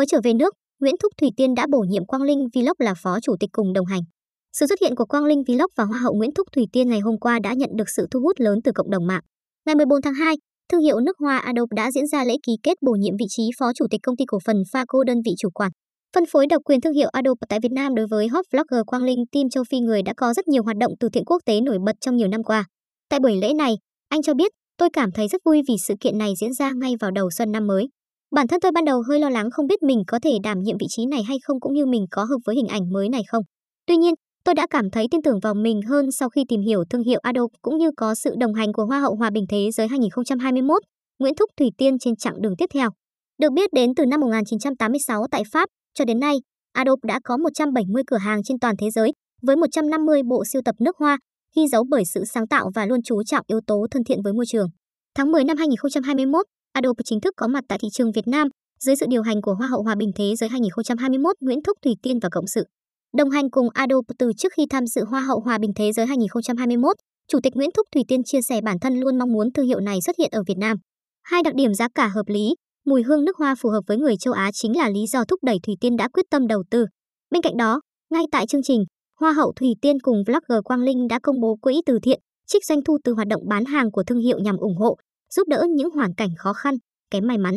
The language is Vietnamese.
mới trở về nước, Nguyễn Thúc Thủy Tiên đã bổ nhiệm Quang Linh Vlog là phó chủ tịch cùng đồng hành. Sự xuất hiện của Quang Linh Vlog và Hoa hậu Nguyễn Thúc Thủy Tiên ngày hôm qua đã nhận được sự thu hút lớn từ cộng đồng mạng. Ngày 14 tháng 2, thương hiệu nước hoa Adobe đã diễn ra lễ ký kết bổ nhiệm vị trí phó chủ tịch công ty cổ phần Faco đơn vị chủ quản. Phân phối độc quyền thương hiệu Adobe tại Việt Nam đối với hot vlogger Quang Linh Team châu Phi người đã có rất nhiều hoạt động từ thiện quốc tế nổi bật trong nhiều năm qua. Tại buổi lễ này, anh cho biết, tôi cảm thấy rất vui vì sự kiện này diễn ra ngay vào đầu xuân năm mới. Bản thân tôi ban đầu hơi lo lắng không biết mình có thể đảm nhiệm vị trí này hay không cũng như mình có hợp với hình ảnh mới này không. Tuy nhiên, tôi đã cảm thấy tin tưởng vào mình hơn sau khi tìm hiểu thương hiệu Adobe cũng như có sự đồng hành của Hoa hậu Hòa bình Thế giới 2021, Nguyễn Thúc Thủy Tiên trên chặng đường tiếp theo. Được biết đến từ năm 1986 tại Pháp cho đến nay, Adobe đã có 170 cửa hàng trên toàn thế giới với 150 bộ siêu tập nước hoa, ghi dấu bởi sự sáng tạo và luôn chú trọng yếu tố thân thiện với môi trường. Tháng 10 năm 2021, Adobe chính thức có mặt tại thị trường Việt Nam dưới sự điều hành của Hoa hậu Hòa bình Thế giới 2021 Nguyễn Thúc Thủy Tiên và Cộng sự. Đồng hành cùng Adobe từ trước khi tham dự Hoa hậu Hòa bình Thế giới 2021, Chủ tịch Nguyễn Thúc Thủy Tiên chia sẻ bản thân luôn mong muốn thương hiệu này xuất hiện ở Việt Nam. Hai đặc điểm giá cả hợp lý, mùi hương nước hoa phù hợp với người châu Á chính là lý do thúc đẩy Thủy Tiên đã quyết tâm đầu tư. Bên cạnh đó, ngay tại chương trình, Hoa hậu Thủy Tiên cùng vlogger Quang Linh đã công bố quỹ từ thiện, trích doanh thu từ hoạt động bán hàng của thương hiệu nhằm ủng hộ, giúp đỡ những hoàn cảnh khó khăn, kém may mắn.